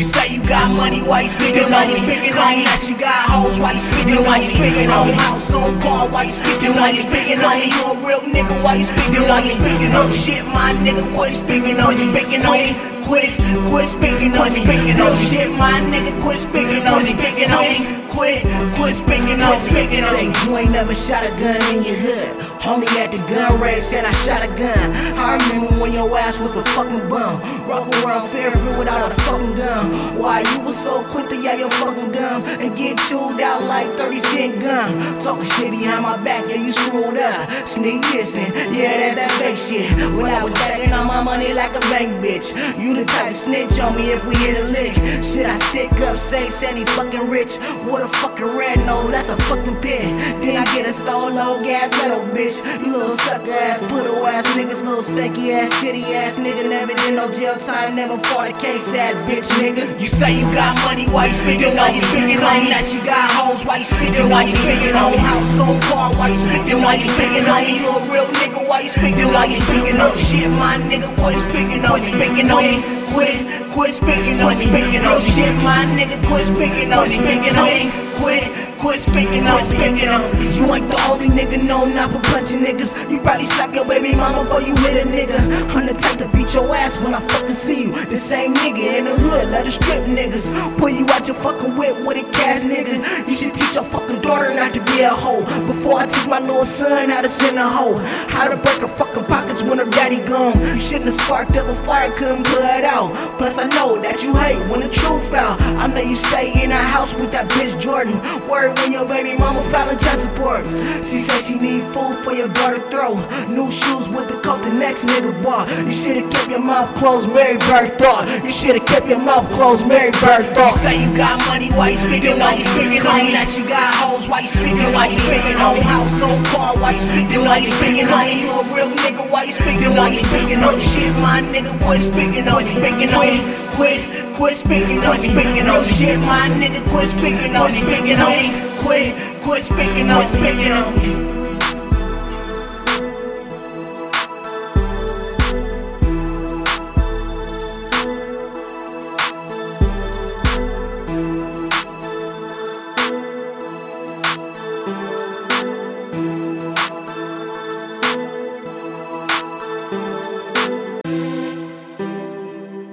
why you speaking on me? Speaking on me that you got hoes, why you speaking why you speaking on me? House on car, why you speaking why you speaking on me? You a real nigga, why you speaking why you speaking on shit? My nigga, quit speaking on speaking on me. Quit, quit speaking on speaking on shit. My nigga, quit speaking on speaking on me. Quit, quit speaking on speaking on. Say you ain't never shot a gun in your hood. Homie at the gun range said I shot a gun. I remember when your ass was a fucking bum. Rock around Fairfield without a fucking gun. Why you was so quick to yell your fucking gun and get chewed out like 30 cent gun. Talking shit behind my back, yeah, you screwed up. Sneak dissing, yeah, that's that fake shit. When I was stacking on my money like a bank bitch. You the type to snitch on me if we hit a lick. Shit, I stick up, say, Sandy fucking rich. What a fucking red nose, that's a fucking pit. Then I get a stole low gas metal bitch. You little sucker ass, puddle ass niggas, little stanky ass, shitty ass nigga. Never did no jail time, never fought a case ass bitch nigga. You say you got money, why you speaking on you speaking on me? That you got hoes, why you speaking why you speaking on? House on car, why you speaking why you speaking on me? You a real nigga, why you speaking why you speaking on shit? My nigga, quit speaking on speaking on me. Quit, quit speaking on speaking on shit. My nigga, quit speaking on speaking on. Quit. Quit speaking on speaking on. You ain't the only nigga known not for punching niggas. You probably slap your baby mama before you hit a nigga. I'm the type to beat your ass when I fucking see you. The same nigga in the hood, let us strip niggas. Pull you out your fucking whip with a cash nigga. Little son how to send a. How to break her fucking pockets when her daddy gone. You shouldn't have sparked up a fire, couldn't put out. Plus I know that you hate when the truth out. I know you stay in a house with that bitch Jordan. Word when your baby mama filing child support. She said she need food for your daughter throw. New shoes with the coat the next nigga bought. You should've kept your mouth closed, Mary Bird thought. You should've kept your mouth closed, Mary Bird thought. You say you got money, why you speaking on you speaking on me? That you got hoes, why you speaking why you speaking on? House on car, why you speaking why you speaking on? You a real nigga, why you speaking why you speaking on shit? My nigga, quit speaking on speaking on. Quit, quit speaking on speaking on shit. My nigga, quit speaking on speaking on. Quit, quit speaking on speaking on.